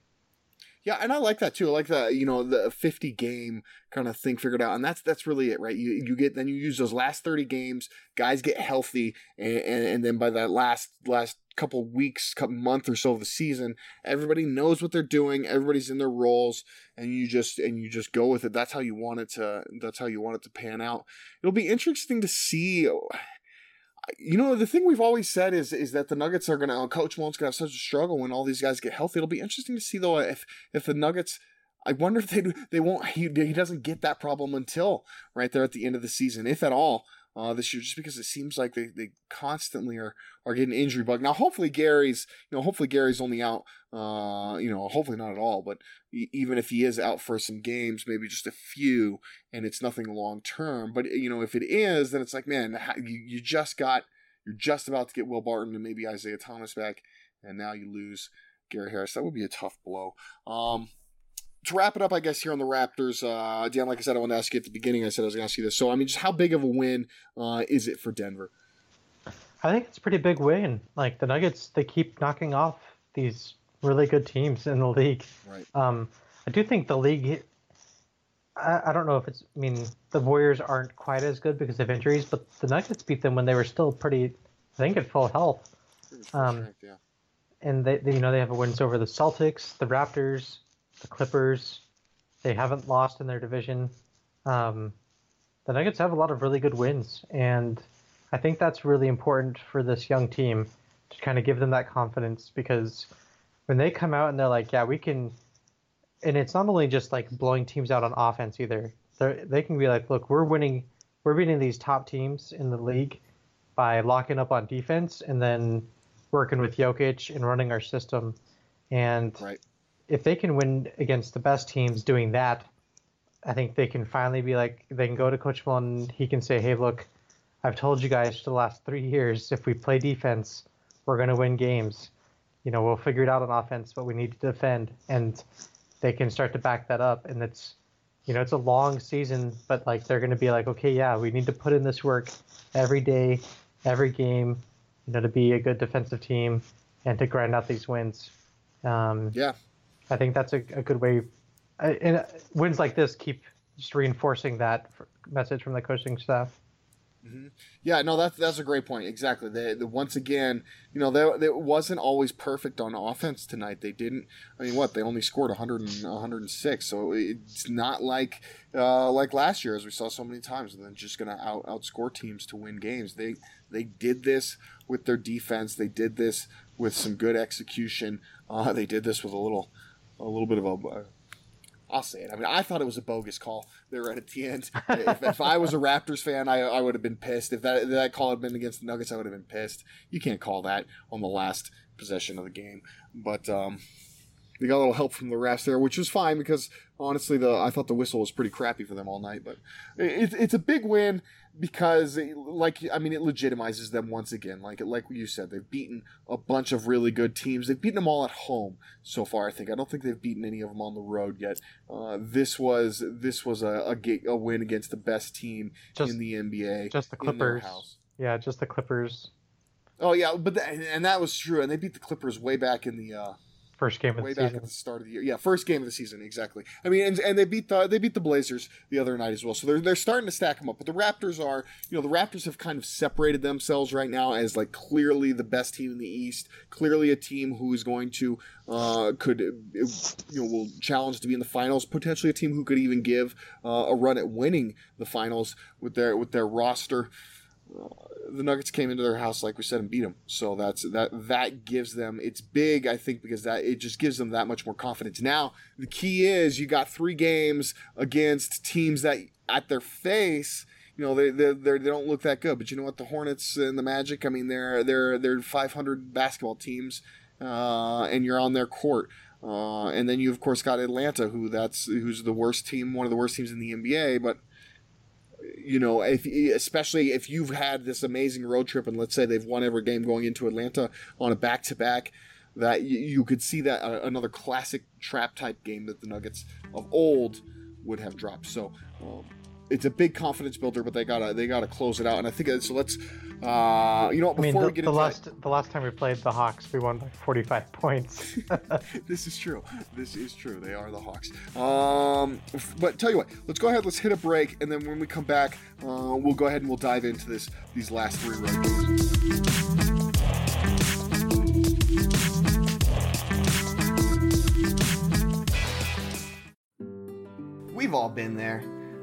Speaker 4: Yeah, and I like that too. I like the you know the fifty game kind of thing figured out, and that's that's really it, right? You you get then you use those last thirty games, guys get healthy, and and, and then by that last last couple weeks, couple month or so of the season, everybody knows what they're doing, everybody's in their roles, and you just and you just go with it. That's how you want it to. That's how you want it to pan out. It'll be interesting to see. You know, the thing we've always said is is that the Nuggets are gonna Coach Malone's gonna have such a struggle when all these guys get healthy. It'll be interesting to see though if if the Nuggets. I wonder if they they won't he he doesn't get that problem until right there at the end of the season, if at all uh, this year, just because it seems like they, they constantly are are getting injury bug. Now, hopefully Gary's you know hopefully Gary's only out uh, you know hopefully not at all, but even if he is out for some games, maybe just a few, and it's nothing long term. But you know if it is, then it's like man, you you just got you're just about to get Will Barton and maybe Isaiah Thomas back, and now you lose Gary Harris. That would be a tough blow. Um, to wrap it up, I guess here on the Raptors, uh, Dan, like I said, I want to ask you at the beginning. I said I was going to ask you this. So, I mean, just how big of a win uh, is it for Denver?
Speaker 5: I think it's a pretty big win. Like the Nuggets, they keep knocking off these really good teams in the league.
Speaker 4: Right.
Speaker 5: Um, I do think the league. I, I don't know if it's. I mean, the Warriors aren't quite as good because of injuries, but the Nuggets beat them when they were still pretty. I think at full health. Um,
Speaker 4: yeah.
Speaker 5: and they, they, you know, they have a wins over the Celtics, the Raptors, the Clippers. They haven't lost in their division. Um, the Nuggets have a lot of really good wins, and I think that's really important for this young team to kind of give them that confidence because when they come out and they're like, yeah, we can, and it's not only just like blowing teams out on offense either. They they can be like, look, we're winning, we're beating these top teams in the league by locking up on defense and then working with Jokic and running our system. And
Speaker 4: Right.
Speaker 5: If they can win against the best teams doing that, I think they can finally be like they can go to Coach Malone. And he can say, "Hey, look, I've told you guys for the last three years, if we play defense, we're going to win games. You know, we'll figure it out on offense, but we need to defend." And they can start to back that up. And it's, you know, it's a long season, but like they're going to be like, "Okay, yeah, we need to put in this work every day, every game, you know, to be a good defensive team and to grind out these wins." Um,
Speaker 4: Yeah.
Speaker 5: I think that's a, a good way. And wins like this keep just reinforcing that message from the coaching staff.
Speaker 4: Yeah, no, that's that's a great point. Exactly. They, the, once again, you know, they, they wasn't always perfect on offense tonight. They didn't. I mean, what they only scored 100 and 106. So it's not like uh, like last year, as we saw so many times, and then just going to out outscore teams to win games. They they did this with their defense. They did this with some good execution. Uh, they did this with a little a little bit of a. I'll say it. I mean, I thought it was a bogus call there right at the end. if, if I was a Raptors fan, I, I would have been pissed. If that if that call had been against the Nuggets, I would have been pissed. You can't call that on the last possession of the game. But um, they got a little help from the refs there, which was fine because honestly, the I thought the whistle was pretty crappy for them all night. But it, it's a big win because, it, like, I mean, it legitimizes them once again. Like like you said, they've beaten a bunch of really good teams. They've beaten them all at home so far. I think I don't think they've beaten any of them on the road yet. Uh, this was this was a, a a win against the best team
Speaker 5: Just-
Speaker 4: in the NBA.
Speaker 5: Just the Clippers. Yeah, just the Clippers.
Speaker 4: Oh yeah, but th- and that was true. And they beat the Clippers way back in the. Uh,
Speaker 5: First game of
Speaker 4: way
Speaker 5: the
Speaker 4: back
Speaker 5: season.
Speaker 4: at the start of the year. Yeah, first game of the season, exactly. I mean, and, and they beat the they beat the Blazers the other night as well. So they're they're starting to stack them up. But the Raptors are, you know, the Raptors have kind of separated themselves right now as like clearly the best team in the East, clearly a team who is going to uh could you know will challenge to be in the finals, potentially a team who could even give uh, a run at winning the finals with their with their roster the Nuggets came into their house, like we said, and beat them. So that's that. That gives them. It's big, I think, because that it just gives them that much more confidence. Now the key is you got three games against teams that at their face. You know they they they don't look that good, but you know what? The Hornets and the Magic. I mean, they're they're they're 500 basketball teams, uh, and you're on their court. Uh, and then you of course got Atlanta, who that's who's the worst team, one of the worst teams in the NBA, but you know, if especially if you've had this amazing road trip and let's say they've won every game going into Atlanta on a back to back, that you, could see that uh, another classic trap type game that the Nuggets of old would have dropped. So um, it's a big confidence builder, but they gotta they gotta close it out. And I think so. Let's uh, you know what
Speaker 5: I mean,
Speaker 4: before
Speaker 5: the,
Speaker 4: we get
Speaker 5: the
Speaker 4: into
Speaker 5: last the last time we played the Hawks, we won by 45 points.
Speaker 4: this is true. This is true. They are the Hawks. Um, but tell you what, let's go ahead. Let's hit a break, and then when we come back, uh, we'll go ahead and we'll dive into this these last three road games.
Speaker 6: We've all been there.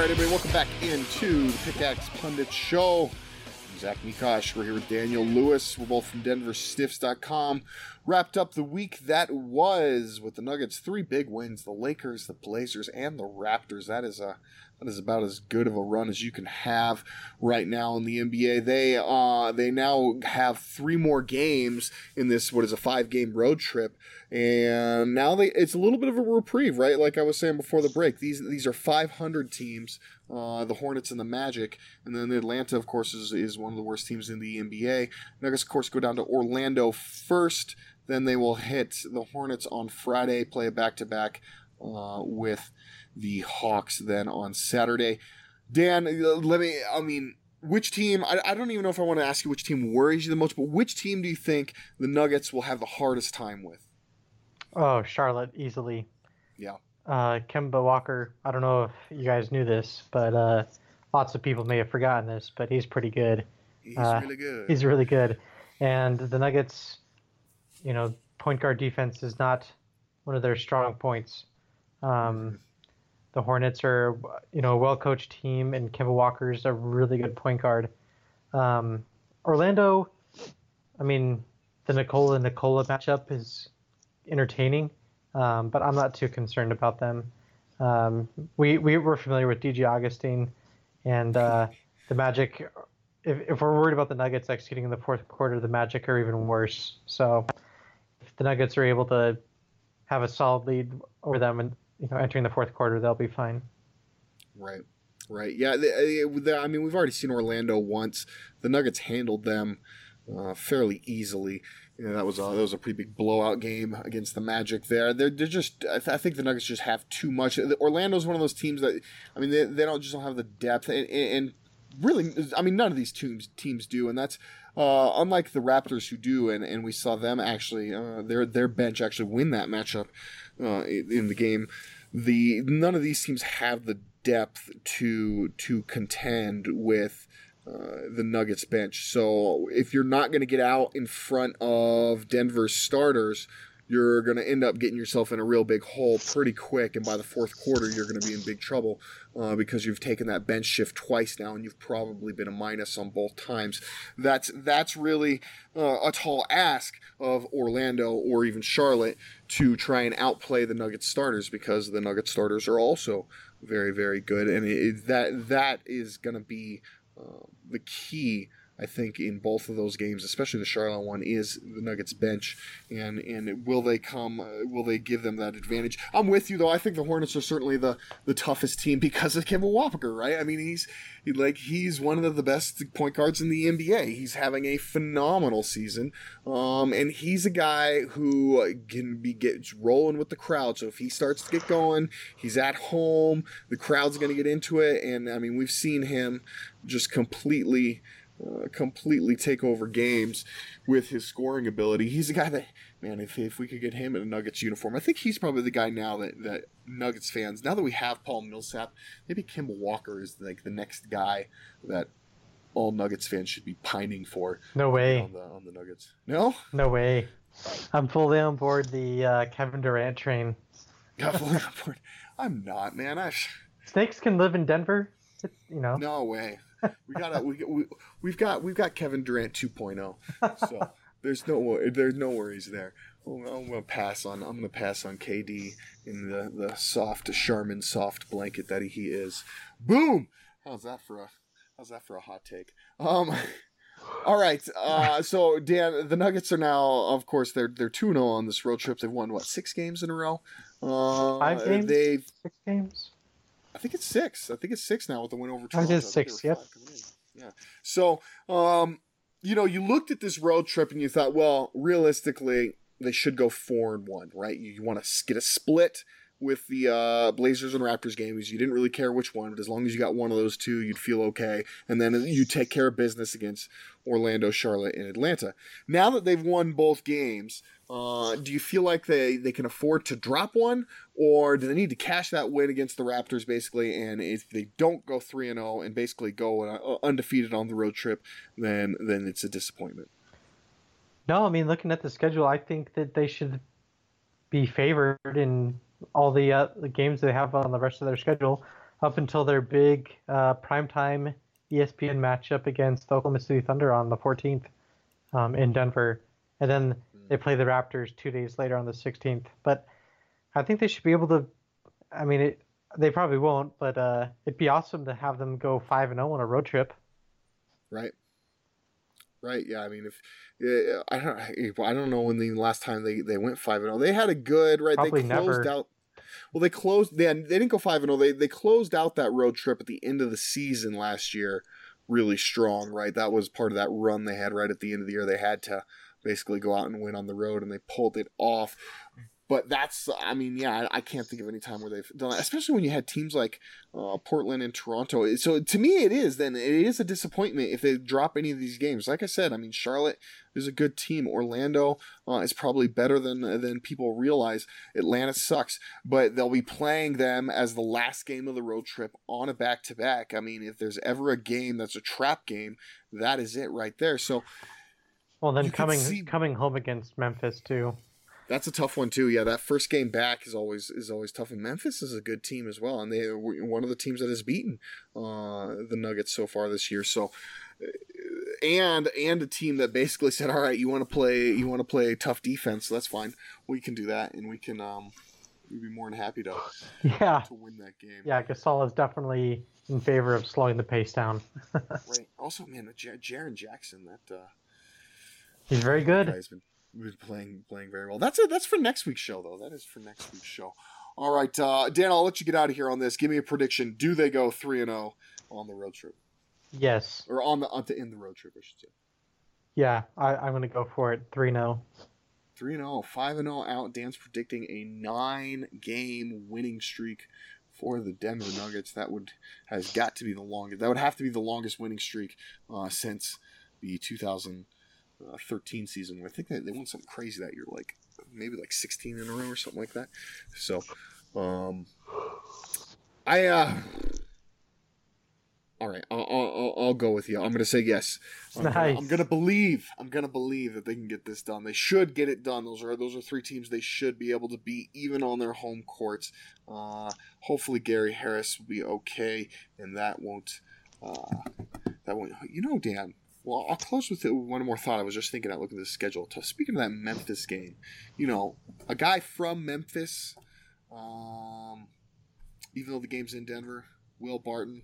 Speaker 4: right, everybody, welcome back into the Pickaxe Pundit Show. I'm Zach Mikosh. We're here with Daniel Lewis. We're both from DenverStiffs.com. Wrapped up the week that was with the Nuggets. Three big wins: the Lakers, the Blazers, and the Raptors. That is a that is about as good of a run as you can have right now in the NBA. They uh they now have three more games in this what is a five game road trip, and now they it's a little bit of a reprieve, right? Like I was saying before the break, these these are 500 teams, uh, the Hornets and the Magic, and then Atlanta, of course, is is one of the worst teams in the NBA. Nuggets, of course, go down to Orlando first. Then they will hit the Hornets on Friday, play a back to back with the Hawks then on Saturday. Dan, uh, let me, I mean, which team, I, I don't even know if I want to ask you which team worries you the most, but which team do you think the Nuggets will have the hardest time with?
Speaker 5: Oh, Charlotte, easily.
Speaker 4: Yeah.
Speaker 5: Uh, Kemba Walker, I don't know if you guys knew this, but uh, lots of people may have forgotten this, but he's pretty good.
Speaker 4: He's
Speaker 5: Uh,
Speaker 4: really good.
Speaker 5: He's really good. And the Nuggets, you know, point guard defense is not one of their strong points. Um, the Hornets are, you know, a well coached team, and Kemba Walker's a really good point guard. Um, Orlando, I mean, the Nikola Nikola matchup is entertaining, um, but I'm not too concerned about them. Um, we we were familiar with DJ Augustin, and uh, the Magic. If, if we're worried about the Nuggets executing in the fourth quarter, the Magic are even worse. So, if the Nuggets are able to have a solid lead over them and you know entering the fourth quarter, they'll be fine.
Speaker 4: Right. Right. Yeah. They, they, I mean, we've already seen Orlando once. The Nuggets handled them uh, fairly easily. You know, that was a that was a pretty big blowout game against the Magic. There, they're, they're just. I, th- I think the Nuggets just have too much. Orlando's one of those teams that. I mean, they, they don't just don't have the depth and, and really. I mean, none of these teams teams do, and that's. Uh, unlike the Raptors who do, and, and we saw them actually, uh, their their bench actually win that matchup uh, in, the game. The none of these teams have the depth to to contend with uh, the Nuggets bench. So if you're not going to get out in front of Denver's starters, you're going to end up getting yourself in a real big hole pretty quick. And by the fourth quarter, you're going to be in big trouble uh, because you've taken that bench shift twice now, and you've probably been a minus on both times. That's that's really uh, a tall ask of Orlando or even Charlotte to try and outplay the Nuggets starters because the Nuggets starters are also very very good, and it, that that is going to be uh, the key. I think in both of those games, especially the Charlotte one, is the Nuggets bench, and and will they come? Uh, will they give them that advantage? I'm with you though. I think the Hornets are certainly the the toughest team because of Kemba Walker, right? I mean, he's he, like he's one of the best point guards in the NBA. He's having a phenomenal season, um, and he's a guy who can be gets rolling with the crowd. So if he starts to get going, he's at home. The crowd's going to get into it, and I mean, we've seen him just completely uh, completely take over games with his scoring ability. He's a guy that, man, if, if we could get him in a Nuggets uniform, I think he's probably the guy now that, that Nuggets fans, now that we have Paul Millsap, maybe Kemba Walker is like the next guy that all Nuggets fans should be pining for.
Speaker 5: No way.
Speaker 4: On the, on the Nuggets. No?
Speaker 5: No way. I'm fully on board the uh, Kevin Durant train.
Speaker 4: Got fully on board. I'm not, man. I
Speaker 5: Snakes can live in Denver. It's, you know.
Speaker 4: No way. We got we, we we've got we've got Kevin Durant 2.0. So there's no there's no worries there. I'm gonna pass on I'm gonna pass on KD in the the soft Charmin soft blanket that he is. Boom. How's that for a how's that for a hot take? Um. All right. Uh, so Dan, the Nuggets are now, of course, they're they're two 0 on this road trip. They've won what six games in a row. Uh,
Speaker 5: Five games.
Speaker 4: They've
Speaker 5: six games.
Speaker 4: I think it's six. I think it's six now with the win over
Speaker 5: Toronto.
Speaker 4: It
Speaker 5: is six. Yep.
Speaker 4: Yeah. So, um, you know, you looked at this road trip and you thought, well, realistically, they should go four and one, right? You, you want to get a split with the uh, Blazers and Raptors games. You didn't really care which one, but as long as you got one of those two, you'd feel okay. And then you take care of business against Orlando, Charlotte, and Atlanta. Now that they've won both games, uh, do you feel like they, they can afford to drop one, or do they need to cash that win against the Raptors basically? And if they don't go three and zero and basically go uh, undefeated on the road trip, then then it's a disappointment.
Speaker 5: No, I mean looking at the schedule, I think that they should be favored in all the, uh, the games they have on the rest of their schedule up until their big uh, primetime ESPN matchup against Oklahoma City Thunder on the 14th um, in Denver. And then they play the Raptors two days later on the 16th. But I think they should be able to. I mean, it, they probably won't, but uh, it'd be awesome to have them go 5 and 0 on a road trip.
Speaker 4: Right. Right. Yeah. I mean, if yeah, I don't, I don't know when the last time they, they went five and zero. They had a good right.
Speaker 5: Probably
Speaker 4: they closed
Speaker 5: never.
Speaker 4: out. Well, they closed. They they didn't go five and zero. They they closed out that road trip at the end of the season last year, really strong. Right. That was part of that run they had right at the end of the year. They had to basically go out and win on the road, and they pulled it off. But that's, I mean, yeah, I, I can't think of any time where they've done that, especially when you had teams like uh, Portland and Toronto. So to me, it is then it is a disappointment if they drop any of these games. Like I said, I mean, Charlotte is a good team. Orlando uh, is probably better than than people realize. Atlanta sucks, but they'll be playing them as the last game of the road trip on a back to back. I mean, if there's ever a game that's a trap game, that is it right there. So.
Speaker 5: Well, then coming
Speaker 4: see-
Speaker 5: coming home against Memphis too.
Speaker 4: That's a tough one too. Yeah, that first game back is always is always tough. And Memphis is a good team as well, and they one of the teams that has beaten uh, the Nuggets so far this year. So, uh, and and a team that basically said, "All right, you want to play you want to play tough defense, so that's fine. We can do that, and we can um, we'd be more than happy to
Speaker 5: Yeah,
Speaker 4: to win that game."
Speaker 5: yeah. Gasol is definitely in favor of slowing the pace down.
Speaker 4: Right. Also, man, J- Jaren Jackson, that uh,
Speaker 5: He's very good.
Speaker 4: guy's been, been playing playing very well. That's a, that's for next week's show though. That is for next week's show. All right, uh, Dan, I'll let you get out of here on this. Give me a prediction. Do they go three and zero on the road trip,
Speaker 5: Yes.
Speaker 4: or on the on the in the road trip? I should say.
Speaker 5: Yeah, I, I'm gonna go for it. Three oh. 0
Speaker 4: Three and zero, five and zero out. Dan's predicting a nine game winning streak for the Denver Nuggets. That would has got to be the longest. That would have to be the longest winning streak uh, since the 2013 season. I think they, they won something crazy that year, like maybe like 16 in a row or something like that. So, um, I uh. All right, I'll, I'll, I'll go with you. I'm going to say yes. I'm, gonna,
Speaker 5: Nice.
Speaker 4: I'm going to believe. I'm going to believe that they can get this done. They should get it done. Those are those are three teams they should be able to beat, even on their home courts. Uh, hopefully, Gary Harris will be okay, and that won't. Uh, that won't. You know, Dan. Well, I'll close with it- one more thought. I was just thinking, at looking at the schedule. Speaking of that Memphis game, you know, a guy from Memphis, um, even though the game's in Denver, Will Barton,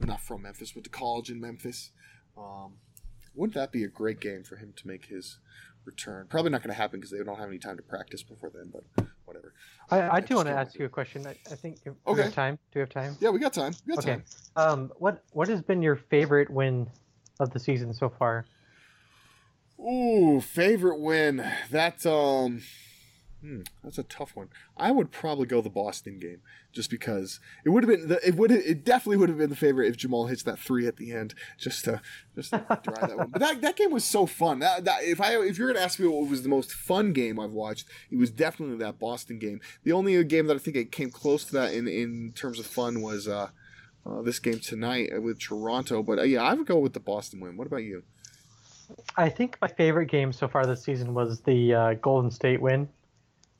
Speaker 4: not from Memphis, went to college in Memphis. Um, wouldn't that be a great game for him to make his return? Probably not going to happen because they don't have any time to practice before then, but whatever.
Speaker 5: I, I
Speaker 4: just
Speaker 5: do want to ask you a question. I, I think
Speaker 4: Okay.
Speaker 5: we have time. Do we have time?
Speaker 4: Yeah, we got time. We got
Speaker 5: Okay.
Speaker 4: time.
Speaker 5: Um, what what has been your favorite win of the season so far?
Speaker 4: Ooh, favorite win. That's um Hmm, that's a tough one. I would probably go the Boston game, just because it would have been. The, it would. It definitely would have been the favorite if Jamal hits that three at the end, just to just to drive that one. But that, that game was so fun. That, that if I if you're gonna ask me what was the most fun game I've watched, it was definitely that Boston game. The only game that I think it came close to that in in terms of fun was uh, uh this game tonight with Toronto. But uh, yeah, I would go with the Boston win. What about you?
Speaker 5: I think my favorite game so far this season was the uh, Golden State win.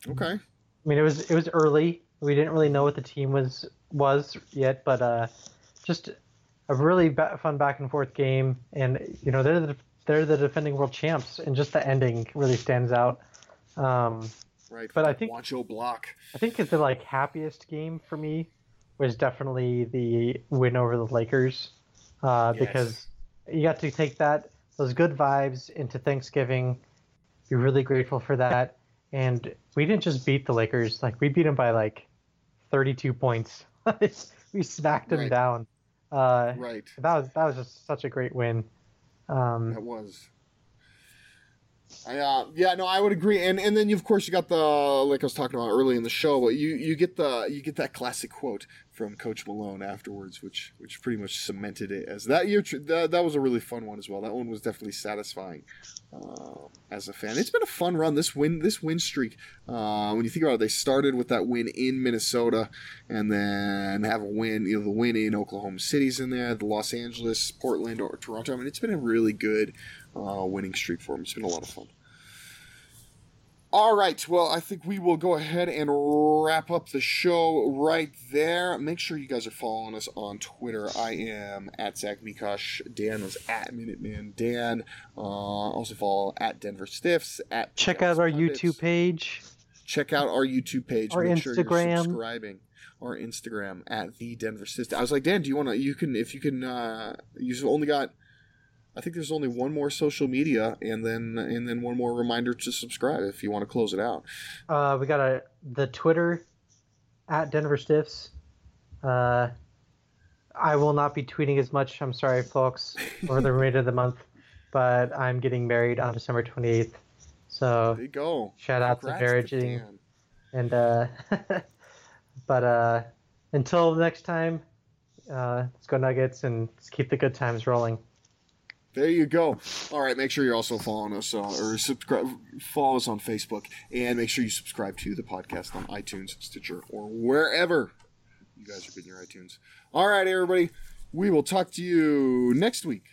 Speaker 4: Okay.
Speaker 5: I mean, it was it was early. We didn't really know what the team was was yet, but uh, just a really ba- fun back and forth game. And you know, they're the they're the defending world champs, and just the ending really stands out. Um,
Speaker 4: Right.
Speaker 5: But I think-
Speaker 4: Juancho block.
Speaker 5: I think it's the like happiest game for me was definitely the win over the Lakers, uh,
Speaker 4: Yes.
Speaker 5: because you got to take that those good vibes into Thanksgiving. Be really grateful for that, and we didn't just beat the Lakers; like we beat them by like thirty-two points. we smacked them
Speaker 4: Right.
Speaker 5: down. Uh,
Speaker 4: Right.
Speaker 5: that was that was just such a great win. Um,
Speaker 4: That was. I, uh, yeah, no, I would agree, and and then you, of course you got the like I was talking about early in the show, but you you get the you get that classic quote from Coach Malone afterwards, which which pretty much cemented it as that year. That, that was a really fun one as well. That one was definitely satisfying uh, as a fan. It's been a fun run. This win this win streak. Uh, when you think about it, they started with that win in Minnesota, and then have a win. You know, the win in Oklahoma City's in there, the Los Angeles, Portland, or Toronto. I mean, it's been a really good uh, winning streak for them. It's been a lot of fun. All right, well, I think we will go ahead and wrap up the show right there. Make sure you guys are following us on Twitter. I am at Zach Mikosh. Dan was at Minuteman Dan. Uh, also follow at Denver Stiffs. At
Speaker 5: check out our
Speaker 4: Pundits.
Speaker 5: YouTube page.
Speaker 4: Check out our YouTube page.
Speaker 5: Our
Speaker 4: Make sure you're
Speaker 5: Instagram.
Speaker 4: subscribing. Our Instagram at the Denver Stiffs. I was like, Dan, do you want to? You can if you can. Uh, you've only got. I think there's only one more social media, and then and then one more reminder to subscribe if you want to close it out.
Speaker 5: Uh, we got a the Twitter at Denver Stiffs. Uh, I will not be tweeting as much. I'm sorry, folks, over the remainder of the month, but I'm getting married on December 28th. So
Speaker 4: There you go.
Speaker 5: shout out to marriage and uh, but uh, until next time, uh, let's go Nuggets and let's keep the good times rolling.
Speaker 4: There you go. All right, make sure you're also following us uh, or subscribe, follow us on Facebook, and make sure you subscribe to the podcast on iTunes, Stitcher, or wherever you guys are getting your iTunes. All right, everybody, we will talk to you next week.